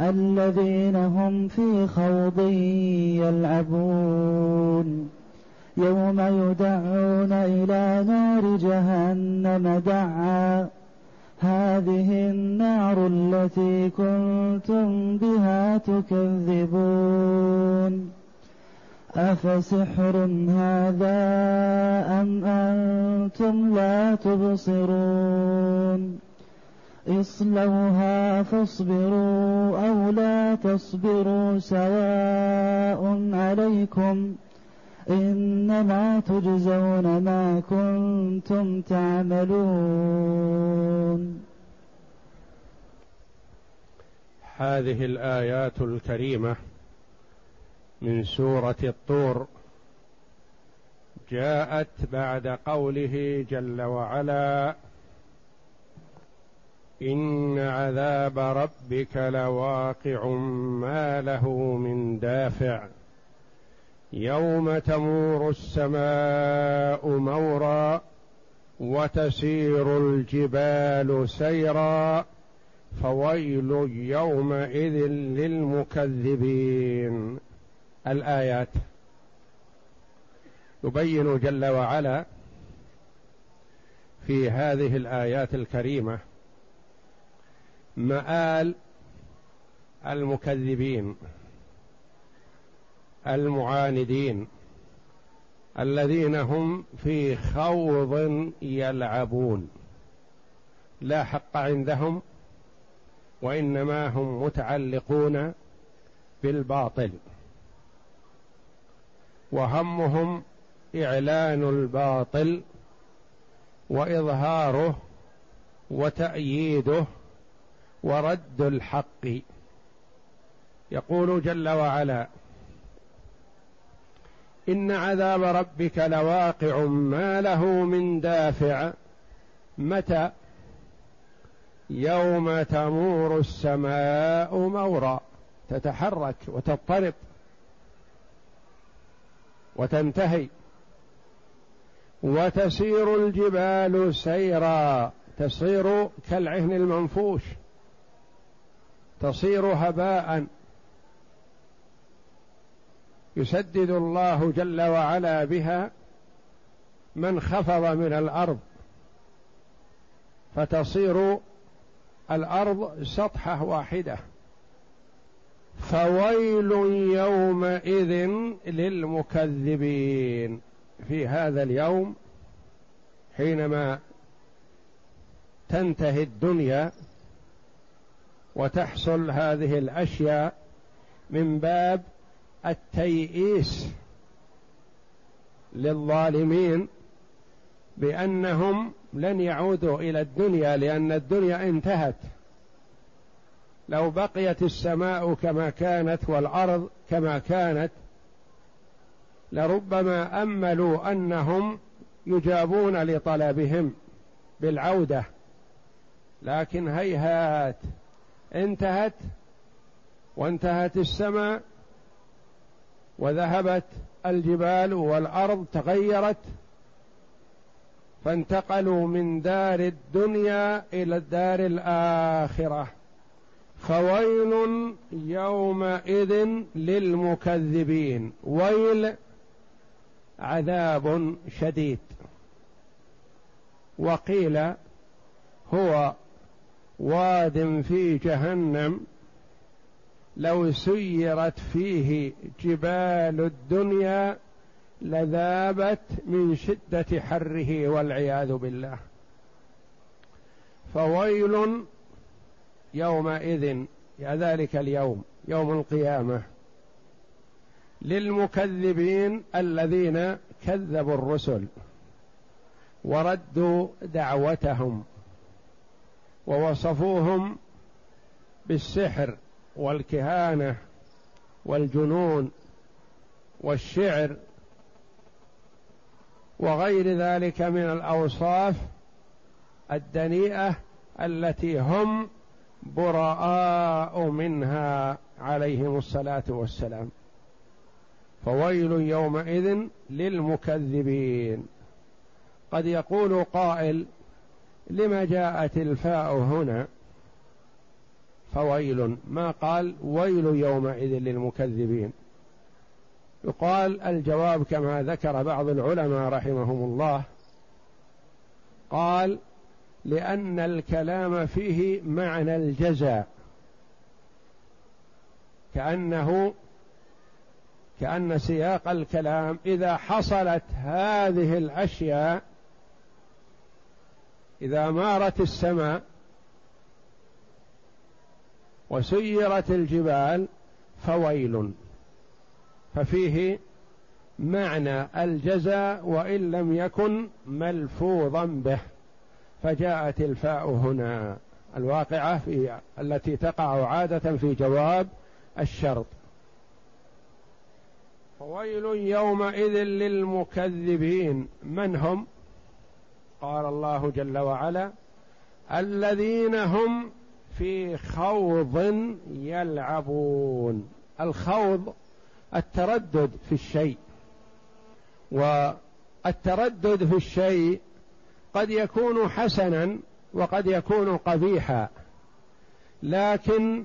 الذين هم في خوض يلعبون. يوم يدعون إلى نار جهنم دعا. هذه النار التي كنتم بها تكذبون. أفسحر هذا أم أنتم لا تبصرون؟ اصلوها فاصبروا أو لا تصبروا سواء عليكم إنما تجزون ما كنتم تعملون. هذه الآيات الكريمة من سورة الطور جاءت بعد قوله جل وعلا إن عذاب ربك لواقع ما له من دافع. يوم تمور السماء مورا وتسير الجبال سيرا فويل يومئذ للمكذبين. الآيات. يبين جل وعلا في هذه الآيات الكريمة مآل المكذبين المعاندين الذين هم في خوض يلعبون. لا حق عندهم وإنما هم متعلقون بالباطل. وهمهم إعلان الباطل وإظهاره وتأييده ورد الحق. يقول جل وعلا إن عذاب ربك لواقع ما له من دافع متى؟ يوم تمور السماء مورا. تتحرك وتضطرب وتنتهي. وتسير الجبال سيرا. تصير كالعهن المنفوش. تصير هباء. يسدد الله جل وعلا بها من خفض من الأرض. فتصير الأرض سطحة واحدة. فويل يومئذ للمكذبين. في هذا اليوم حينما تنتهي الدنيا وتحصل هذه الأشياء من باب التيئيس للظالمين بأنهم لن يعودوا إلى الدنيا لأن الدنيا انتهت. لو بقيت السماء كما كانت والأرض كما كانت لربما أملوا أنهم يجابون لطلبهم بالعودة. لكن هيهات انتهت وانتهت السماء وذهبت الجبال والأرض تغيرت فانتقلوا من دار الدنيا إلى الدار الآخرة. فويل يومئذ للمكذبين. ويل عذاب شديد. وقيل هو واد في جهنم لو سيرت فيه جبال الدنيا لذابت من شدة حره والعياذ بالله. فويل يومئذ يا ذلك اليوم يوم القيامة للمكذبين الذين كذبوا الرسل وردوا دعوتهم. ووصفوهم بالسحر والكهانة والجنون والشعر وغير ذلك من الأوصاف الدنيئة التي هم براء منها عليهم الصلاة والسلام. فويل يومئذ للمكذبين. قد يقول قائل لما جاءت الفاء هنا فويل. ما قال ويل يومئذ للمكذبين. يقال الجواب كما ذكر بعض العلماء رحمهم الله. قال لأن الكلام فيه معنى الجزاء. كأنه كأن سياق الكلام إذا حصلت هذه الأشياء إذا مارت السماء وسيرت الجبال فويل. ففيه معنى الجزاء وإن لم يكن ملفوظا به. فجاءت الفاء هنا الواقعة في التي تقع عادة في جواب الشرط. فويل يومئذ للمكذبين. من هم؟ قال الله جل وعلا الذين هم في خوض يلعبون. الخوض التردد في الشيء. والتردد في الشيء قد يكون حسنا وقد يكون قبيحا. لكن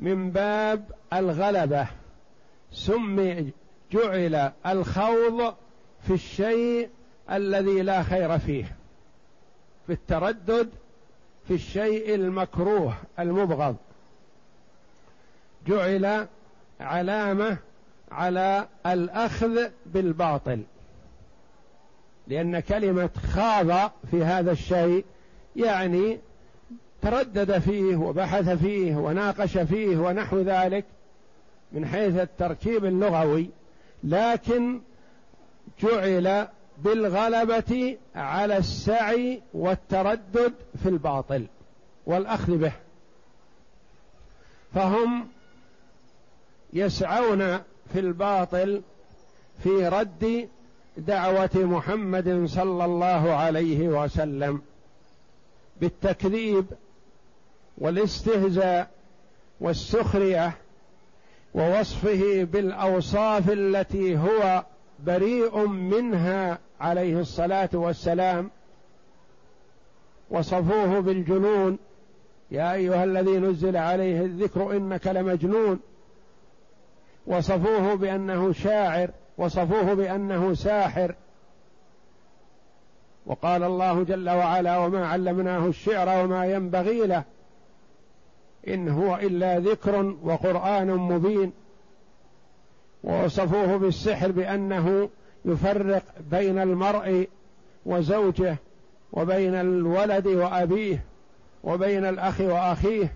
من باب الغلبة سمي جعل الخوض في الشيء الذي لا خير فيه في التردد في الشيء المكروه المبغض. جعل علامة على الأخذ بالباطل. لأن كلمة خاض في هذا الشيء يعني تردد فيه وبحث فيه وناقش فيه ونحو ذلك من حيث التركيب اللغوي لكن جعل بالغلبة على السعي والتردد في الباطل والأخذ به. فهم يسعون في الباطل في رد دعوة محمد صلى الله عليه وسلم بالتكذيب والاستهزاء والسخرية ووصفه بالأوصاف التي هو بريء منها عليه الصلاة والسلام وصفوه بالجنون يا أيها الذي نزل عليه الذكر إنك لمجنون وصفوه بأنه شاعر وصفوه بأنه ساحر. وقال الله جل وعلا وما علمناه الشعر وما ينبغي له إن هو إلا ذكر وقرآن مبين ووصفوه بالسحر بأنه يفرق بين المرء وزوجه وبين الولد وأبيه وبين الأخ وأخيه.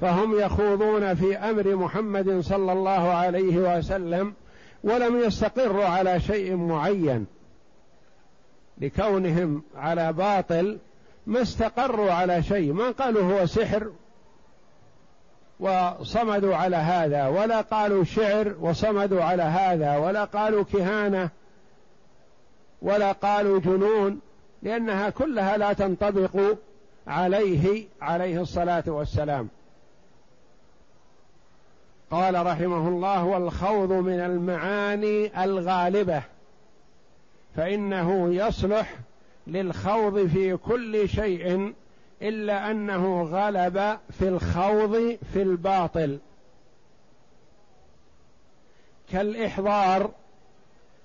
فهم يخوضون في أمر محمد صلى الله عليه وسلم ولم يستقروا على شيء معين لكونهم على باطل ما استقروا على شيء. ما قالوا هو سحر وصمدوا على هذا ولا قالوا شعر وصمدوا على هذا ولا قالوا كهانة ولا قالوا جنون لأنها كلها لا تنطبق عليه عليه الصلاة والسلام. قال رحمه الله والخوض من المعاني الغالبة فإنه يصلح للخوض في كل شيء إلا أنه غلب في الخوض في الباطل. كالإحضار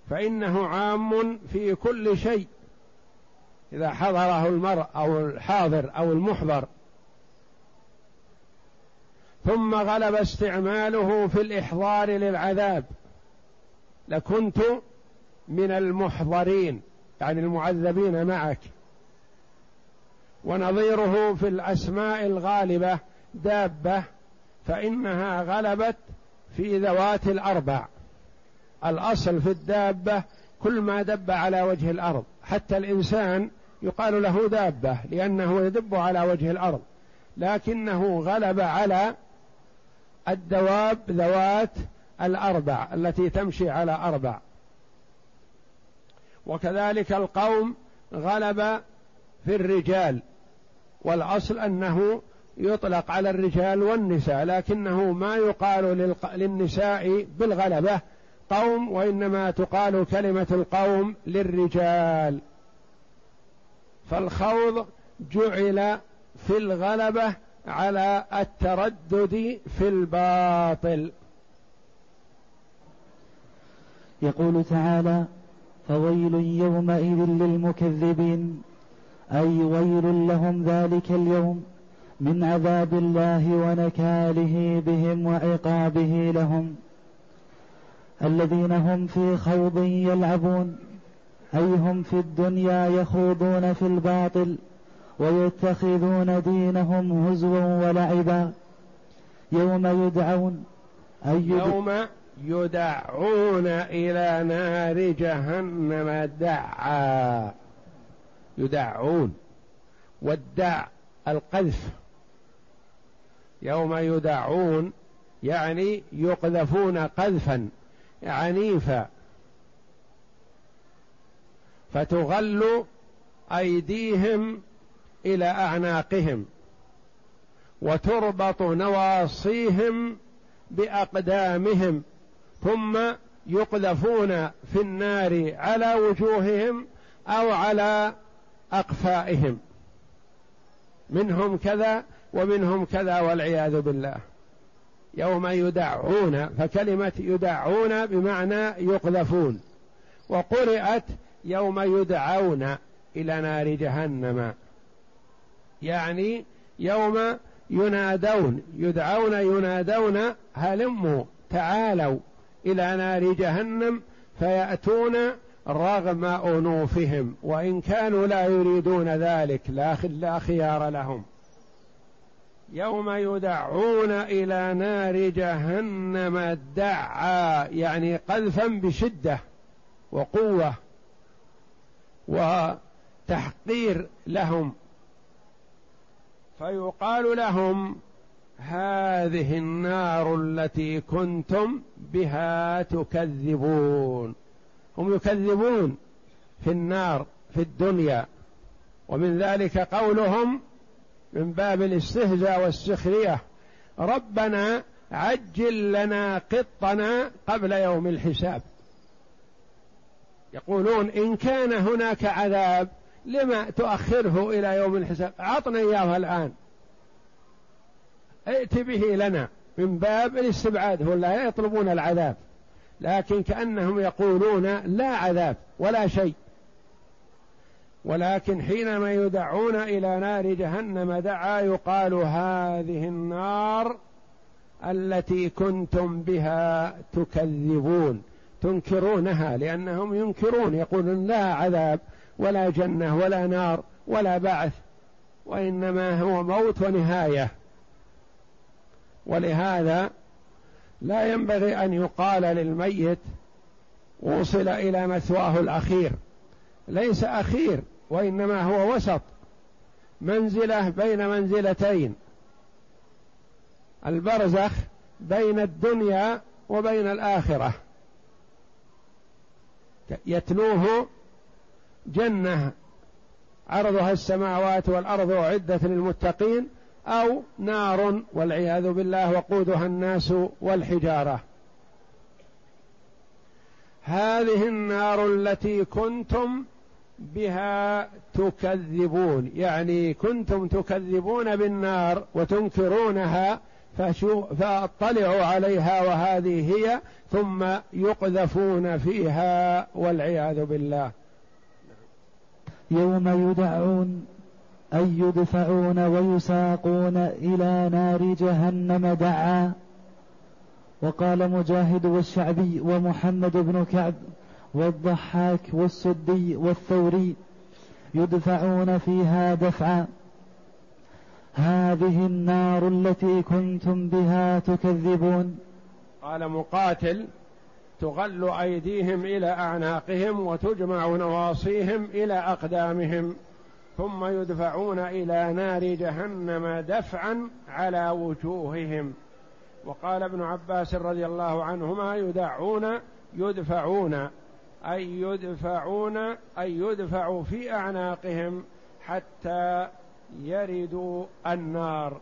فإنه عام في كل شيء. إذا حضره المرء أو الحاضر أو المحضر. ثم غلب استعماله في الإحضار للعذاب. لكنت من المحضرين يعني المعذبين معك. ونظيره في الأسماء الغالبة دابة فإنها غلبت في ذوات الأربع. الأصل في الدابة كل ما دب على وجه الأرض. حتى الإنسان يقال له دابة لأنه يدب على وجه الأرض. لكنه غلب على الدواب ذوات الأربع التي تمشي على أربع. وكذلك القوم غلب في الرجال. والأصل أنه يطلق على الرجال والنساء لكنه ما يقال للنساء بالغلبة قوم وإنما تقال كلمة القوم للرجال. فالخوض جعل في الغلبة على التردد في الباطل. يقول تعالى فويل يومئذ للمكذبين. أي ويل لهم ذلك اليوم من عذاب الله ونكاله بهم وعقابه لهم. الذين هم في خوض يلعبون أي هم في الدنيا يخوضون في الباطل ويتخذون دينهم هزوا ولعبا. يوم يدعون أي يوم يدعون إلى نار جهنم دعا. يدعون والدع القذف. يوم يدعون يعني يقذفون قذفا عنيفا. فتغل أيديهم إلى أعناقهم وتربط نواصيهم بأقدامهم ثم يقذفون في النار على وجوههم أو على أقفائهم. منهم كذا ومنهم كذا والعياذ بالله. يوم يدعون فكلمة يدعون بمعنى يقذفون. وقرأت يوم يدعون إلى نار جهنم. يعني يوم ينادون يدعون ينادون هلموا تعالوا إلى نار جهنم فيأتون رغم أنوفهم وإن كانوا لا يريدون ذلك لا خيار لهم. يوم يدعون إلى نار جهنم دعا يعني قذفا بشدة وقوة وتحقير لهم. فيقال لهم هذه النار التي كنتم بها تكذبون. هم يكذبون في النار في الدنيا. ومن ذلك قولهم من باب الاستهزاء والسخرية ربنا عجل لنا قطنا قبل يوم الحساب. يقولون إن كان هناك عذاب لما تؤخره إلى يوم الحساب؟ اعطنا إياه الآن. ائت به لنا من باب الاستبعاد هم لا يطلبون العذاب. لكن كأنهم يقولون لا عذاب ولا شيء. ولكن حينما يدعون إلى نار جهنم دعا يقال هذه النار التي كنتم بها تكذبون تنكرونها لأنهم ينكرون يقولون لا عذاب ولا جنة ولا نار ولا بعث وإنما هو موت ونهاية. ولهذا لا ينبغي أن يقال للميت وصل إلى مثواه الأخير. ليس أخير وإنما هو وسط. منزلة بين منزلتين. البرزخ بين الدنيا وبين الآخرة. يتلوه جنة عرضها السماوات والأرض اعدت للمتقين. أو نار والعياذ بالله وقودها الناس والحجارة. هذه النار التي كنتم بها تكذبون يعني كنتم تكذبون بالنار وتنكرونها فاطلعوا عليها وهذه هي ثم يقذفون فيها والعياذ بالله. يوم يدعون أي يدفعون ويساقون إلى نار جهنم دعا. وقال مجاهد والشعبي ومحمد بن كعب والضحاك والسدي والثوري يدفعون فيها دفعا. هذه النار التي كنتم بها تكذبون. قال مقاتل تغل أيديهم إلى أعناقهم وتجمع نواصيهم إلى أقدامهم. ثم يدفعون إلى نار جهنم دفعا على وجوههم. وقال ابن عباس رضي الله عنهما يدعون يدفعون أي يدفعون أي يدفع في أعناقهم حتى يردوا النار.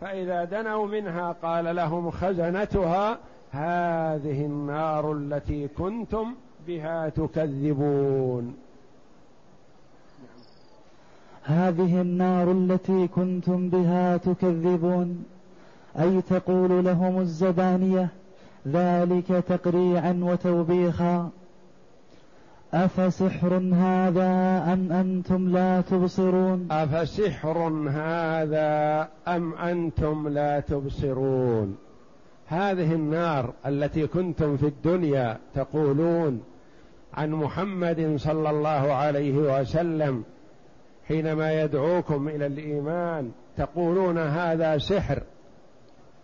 فإذا دنوا منها قال لهم خزنتها هذه النار التي كنتم بها تكذبون. هذه النار التي كنتم بها تكذبون. أي تقول لهم الزبانية ذلك تقريعا وتوبيخا. أفسحر هذا أم أنتم لا تبصرون؟ أفسحر هذا أم أنتم لا تبصرون؟ هذه النار التي كنتم في الدنيا تقولون عن محمد صلى الله عليه وسلم حينما يدعوكم إلى الإيمان تقولون هذا سحر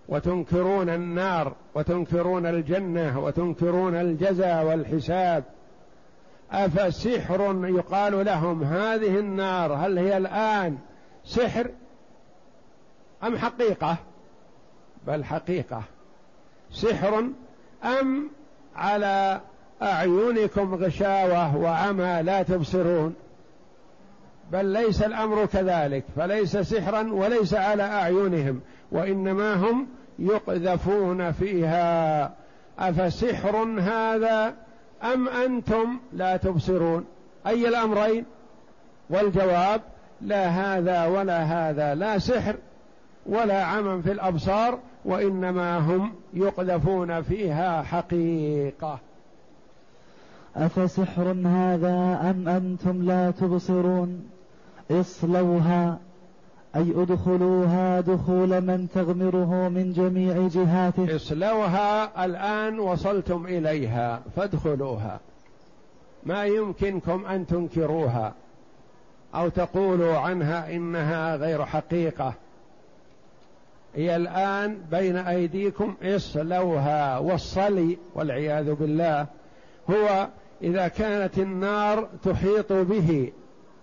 وتنكرون النار وتنكرون الجنة وتنكرون الجزاء والحساب. أفسحر يقال لهم هذه النار هل هي الآن سحر أم حقيقة؟ بل حقيقة. سحر أم على أعينكم غشاوة وعمى لا تبصرون؟ بل ليس الأمر كذلك فليس سحرا وليس على أعينهم وإنما هم يقذفون فيها. أفسحر هذا أم أنتم لا تبصرون؟ أي الأمرين؟ والجواب لا هذا ولا هذا لا سحر ولا عمى في الأبصار وإنما هم يقذفون فيها حقيقة. أفسحر هذا أم أنتم لا تبصرون؟ اصلوها أي ادخلوها دخول من تغمره من جميع جهاته. اصلوها الآن وصلتم إليها فادخلوها. ما يمكنكم أن تنكروها أو تقولوا عنها إنها غير حقيقة. هي الآن بين أيديكم اصلوها والصلي والعياذ بالله هو إذا كانت النار تحيط به.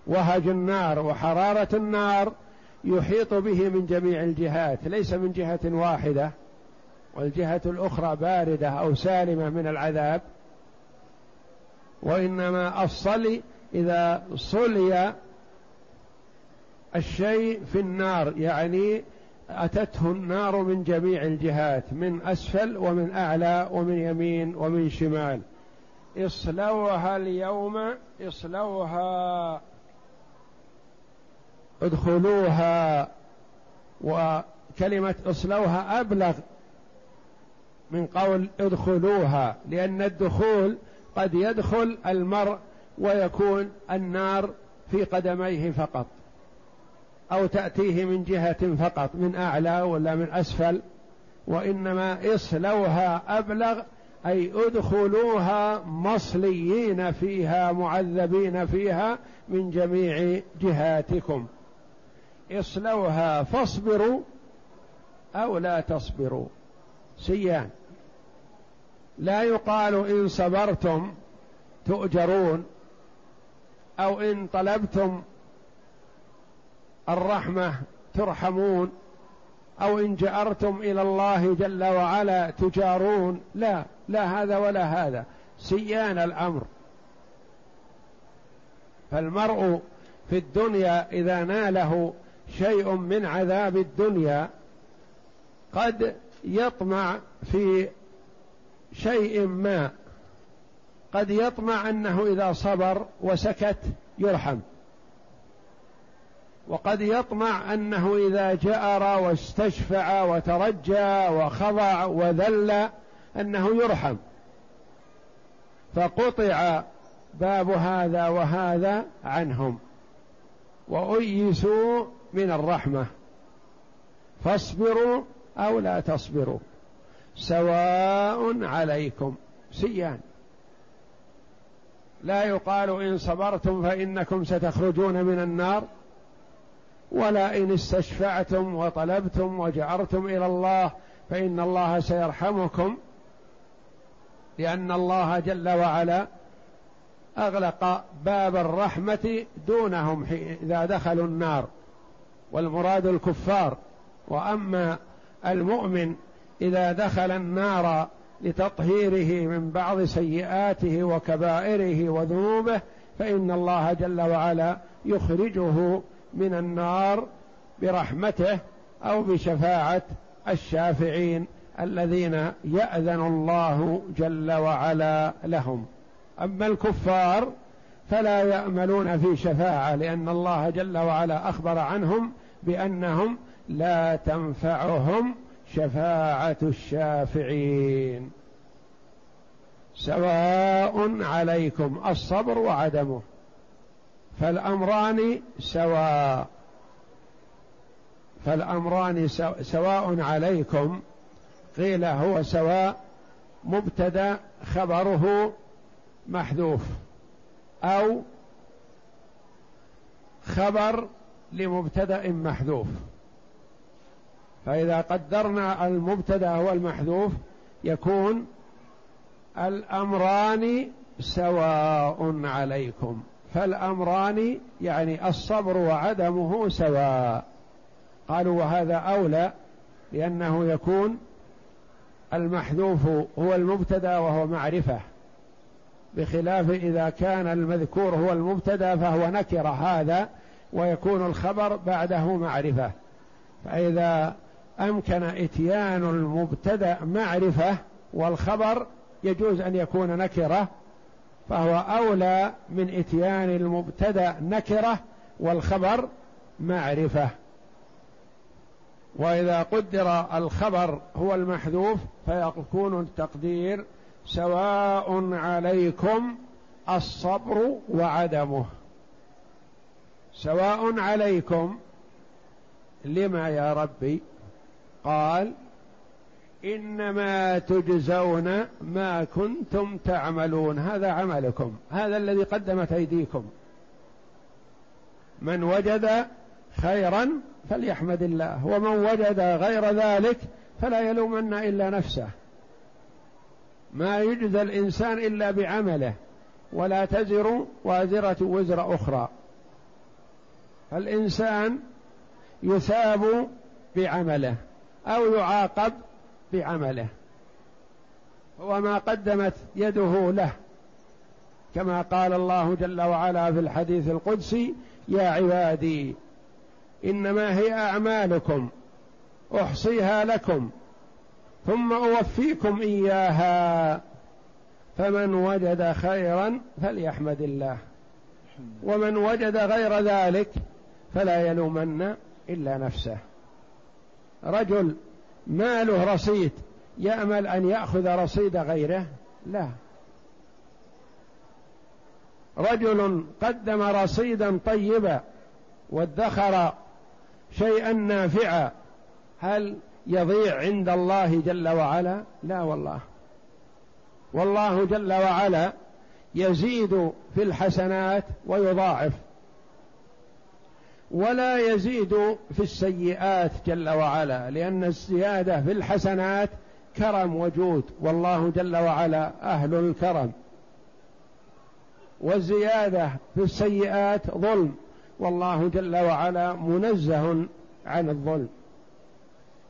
وهج النار وحرارة النار يحيط به من جميع الجهات ليس من جهة واحدة والجهة الأخرى باردة أو سالمة من العذاب. وإنما الصلي إذا صلي الشيء في النار يعني أتته النار من جميع الجهات من أسفل ومن أعلى ومن يمين ومن شمال. اصلوها اليوم اصلوها ادخلوها وكلمة اصلوها أبلغ من قول ادخلوها لأن الدخول قد يدخل المرء ويكون النار في قدميه فقط أو تأتيه من جهة فقط من أعلى ولا من أسفل وإنما اصلوها أبلغ أي ادخلوها مصليين فيها معذبين فيها من جميع جهاتكم. اصلوها فاصبروا أو لا تصبروا. سيان. لا يقال إن صبرتم تؤجرون أو إن طلبتم الرحمة ترحمون أو إن جأرتم إلى الله جل وعلا تجارون. لا لا هذا ولا هذا. سيان الأمر. فالمرء في الدنيا إذا ناله شيء من عذاب الدنيا قد يطمع في شيء ما. قد يطمع أنه إذا صبر وسكت يرحم. وقد يطمع أنه إذا جأر واستشفع وترجى وخضع وذل أنه يرحم. فقطع باب هذا وهذا عنهم. وأيسوا من الرحمة. فاصبروا أو لا تصبروا. سواء عليكم. سيان. لا يقال إن صبرتم فإنكم ستخرجون من النار. ولا إن استشفعتم وطلبتم وجعرتم إلى الله فإن الله سيرحمكم. لأن الله جل وعلا أغلق باب الرحمة دونهم إذا دخلوا النار. والمراد الكفار وأما المؤمن إذا دخل النار لتطهيره من بعض سيئاته وكبائره وذنوبه فإن الله جل وعلا يخرجه من النار برحمته أو بشفاعة الشافعين الذين يأذن الله جل وعلا لهم. أما الكفار فلا يأملون في شفاعة لأن الله جل وعلا أخبر عنهم بأنهم لا تنفعهم شفاعة الشافعين. سواء عليكم الصبر وعدمه. فالأمران سواء. فالأمران سواء عليكم قيل هو سواء مبتدا خبره محذوف. أو خبر لمبتدأ محذوف. فإذا قدرنا المبتدأ هو المحذوف يكون الأمران سواء عليكم. فالأمران يعني الصبر وعدمه سواء. قالوا وهذا أولى لأنه يكون المحذوف هو المبتدأ وهو معرفة. بخلاف إذا كان المذكور هو المبتدأ فهو نكره هذا ويكون الخبر بعده معرفة. فإذا أمكن إتيان المبتدأ معرفة والخبر يجوز أن يكون نكرة فهو أولى من إتيان المبتدأ نكرة والخبر معرفة. وإذا قدر الخبر هو المحذوف فيكون التقدير سواء عليكم الصبر وعدمه. سواء عليكم لما يا ربي؟ قال إنما تجزون ما كنتم تعملون. هذا عملكم هذا الذي قدمت أيديكم. من وجد خيرا فليحمد الله ومن وجد غير ذلك فلا يلومن إلا نفسه. ما يجزى الإنسان إلا بعمله ولا تزر وازرة وزر أخرى. فالانسان يثاب بعمله أو يعاقب بعمله. هو ما قدمت يده له. كما قال الله جل وعلا في الحديث القدسي يا عبادي إنما هي أعمالكم أحصيها لكم. ثم أوفيكم إياها فمن وجد خيرا فليحمد الله ومن وجد غير ذلك فلا يلومن إلا نفسه. رجل ماله رصيد يأمل أن يأخذ رصيد غيره؟ لا. رجل قدم رصيدا طيبا وادخر شيئا نافعا هل يضيع عند الله جل وعلا؟ لا والله. والله جل وعلا يزيد في الحسنات ويضاعف. ولا يزيد في السيئات جل وعلا لأن الزيادة في الحسنات كرم وجود. والله جل وعلا أهل الكرم. والزيادة في السيئات ظلم. والله جل وعلا منزه عن الظلم.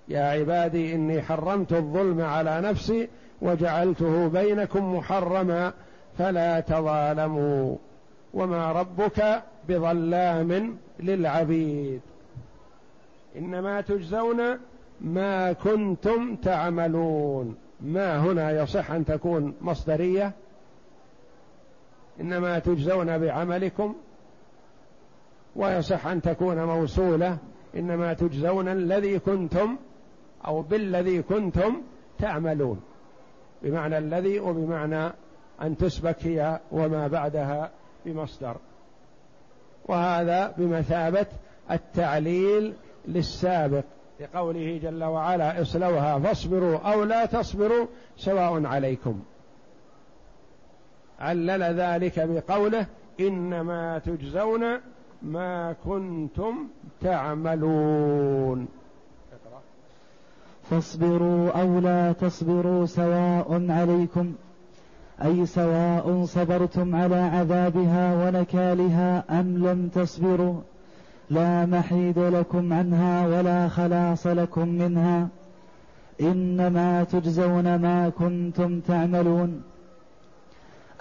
يا عبادي إني حرمت الظلم على نفسي وجعلته بينكم محرما فلا تظالموا. وما ربك بظلام للعبيد. إنما تجزون ما كنتم تعملون. ما هنا يصح أن تكون مصدرية؟ إنما تجزون بعملكم. ويصح أن تكون موصولة. إنما تجزون الذي كنتم أو بالذي كنتم تعملون. بمعنى الذي وبمعنى أن تسبك هي وما بعدها بمصدر. وهذا بمثابة التعليل للسابق لقوله جل وعلا اصلوها فاصبروا أو لا تصبروا سواء عليكم. علل ذلك بقوله إنما تجزون ما كنتم تعملون. فاصبروا أو لا تصبروا سواء عليكم أي سواء صبرتم على عذابها ونكالها أم لم تصبروا لا محيد لكم عنها ولا خلاص لكم منها إنما تجزون ما كنتم تعملون.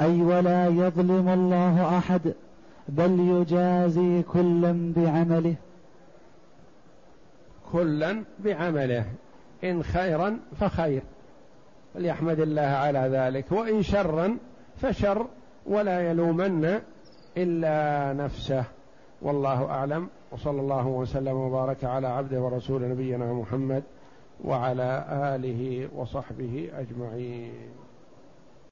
أي ولا يظلم الله أحد بل يجازي كلا بعمله. كلا بعمله. إن خيرا فخير. فليحمد الله على ذلك. وإن شرا فشر ولا يلومن إلا نفسه. والله أعلم. وصلى الله وسلم وبارك على عبده ورسول نبينا محمد وعلى آله وصحبه أجمعين.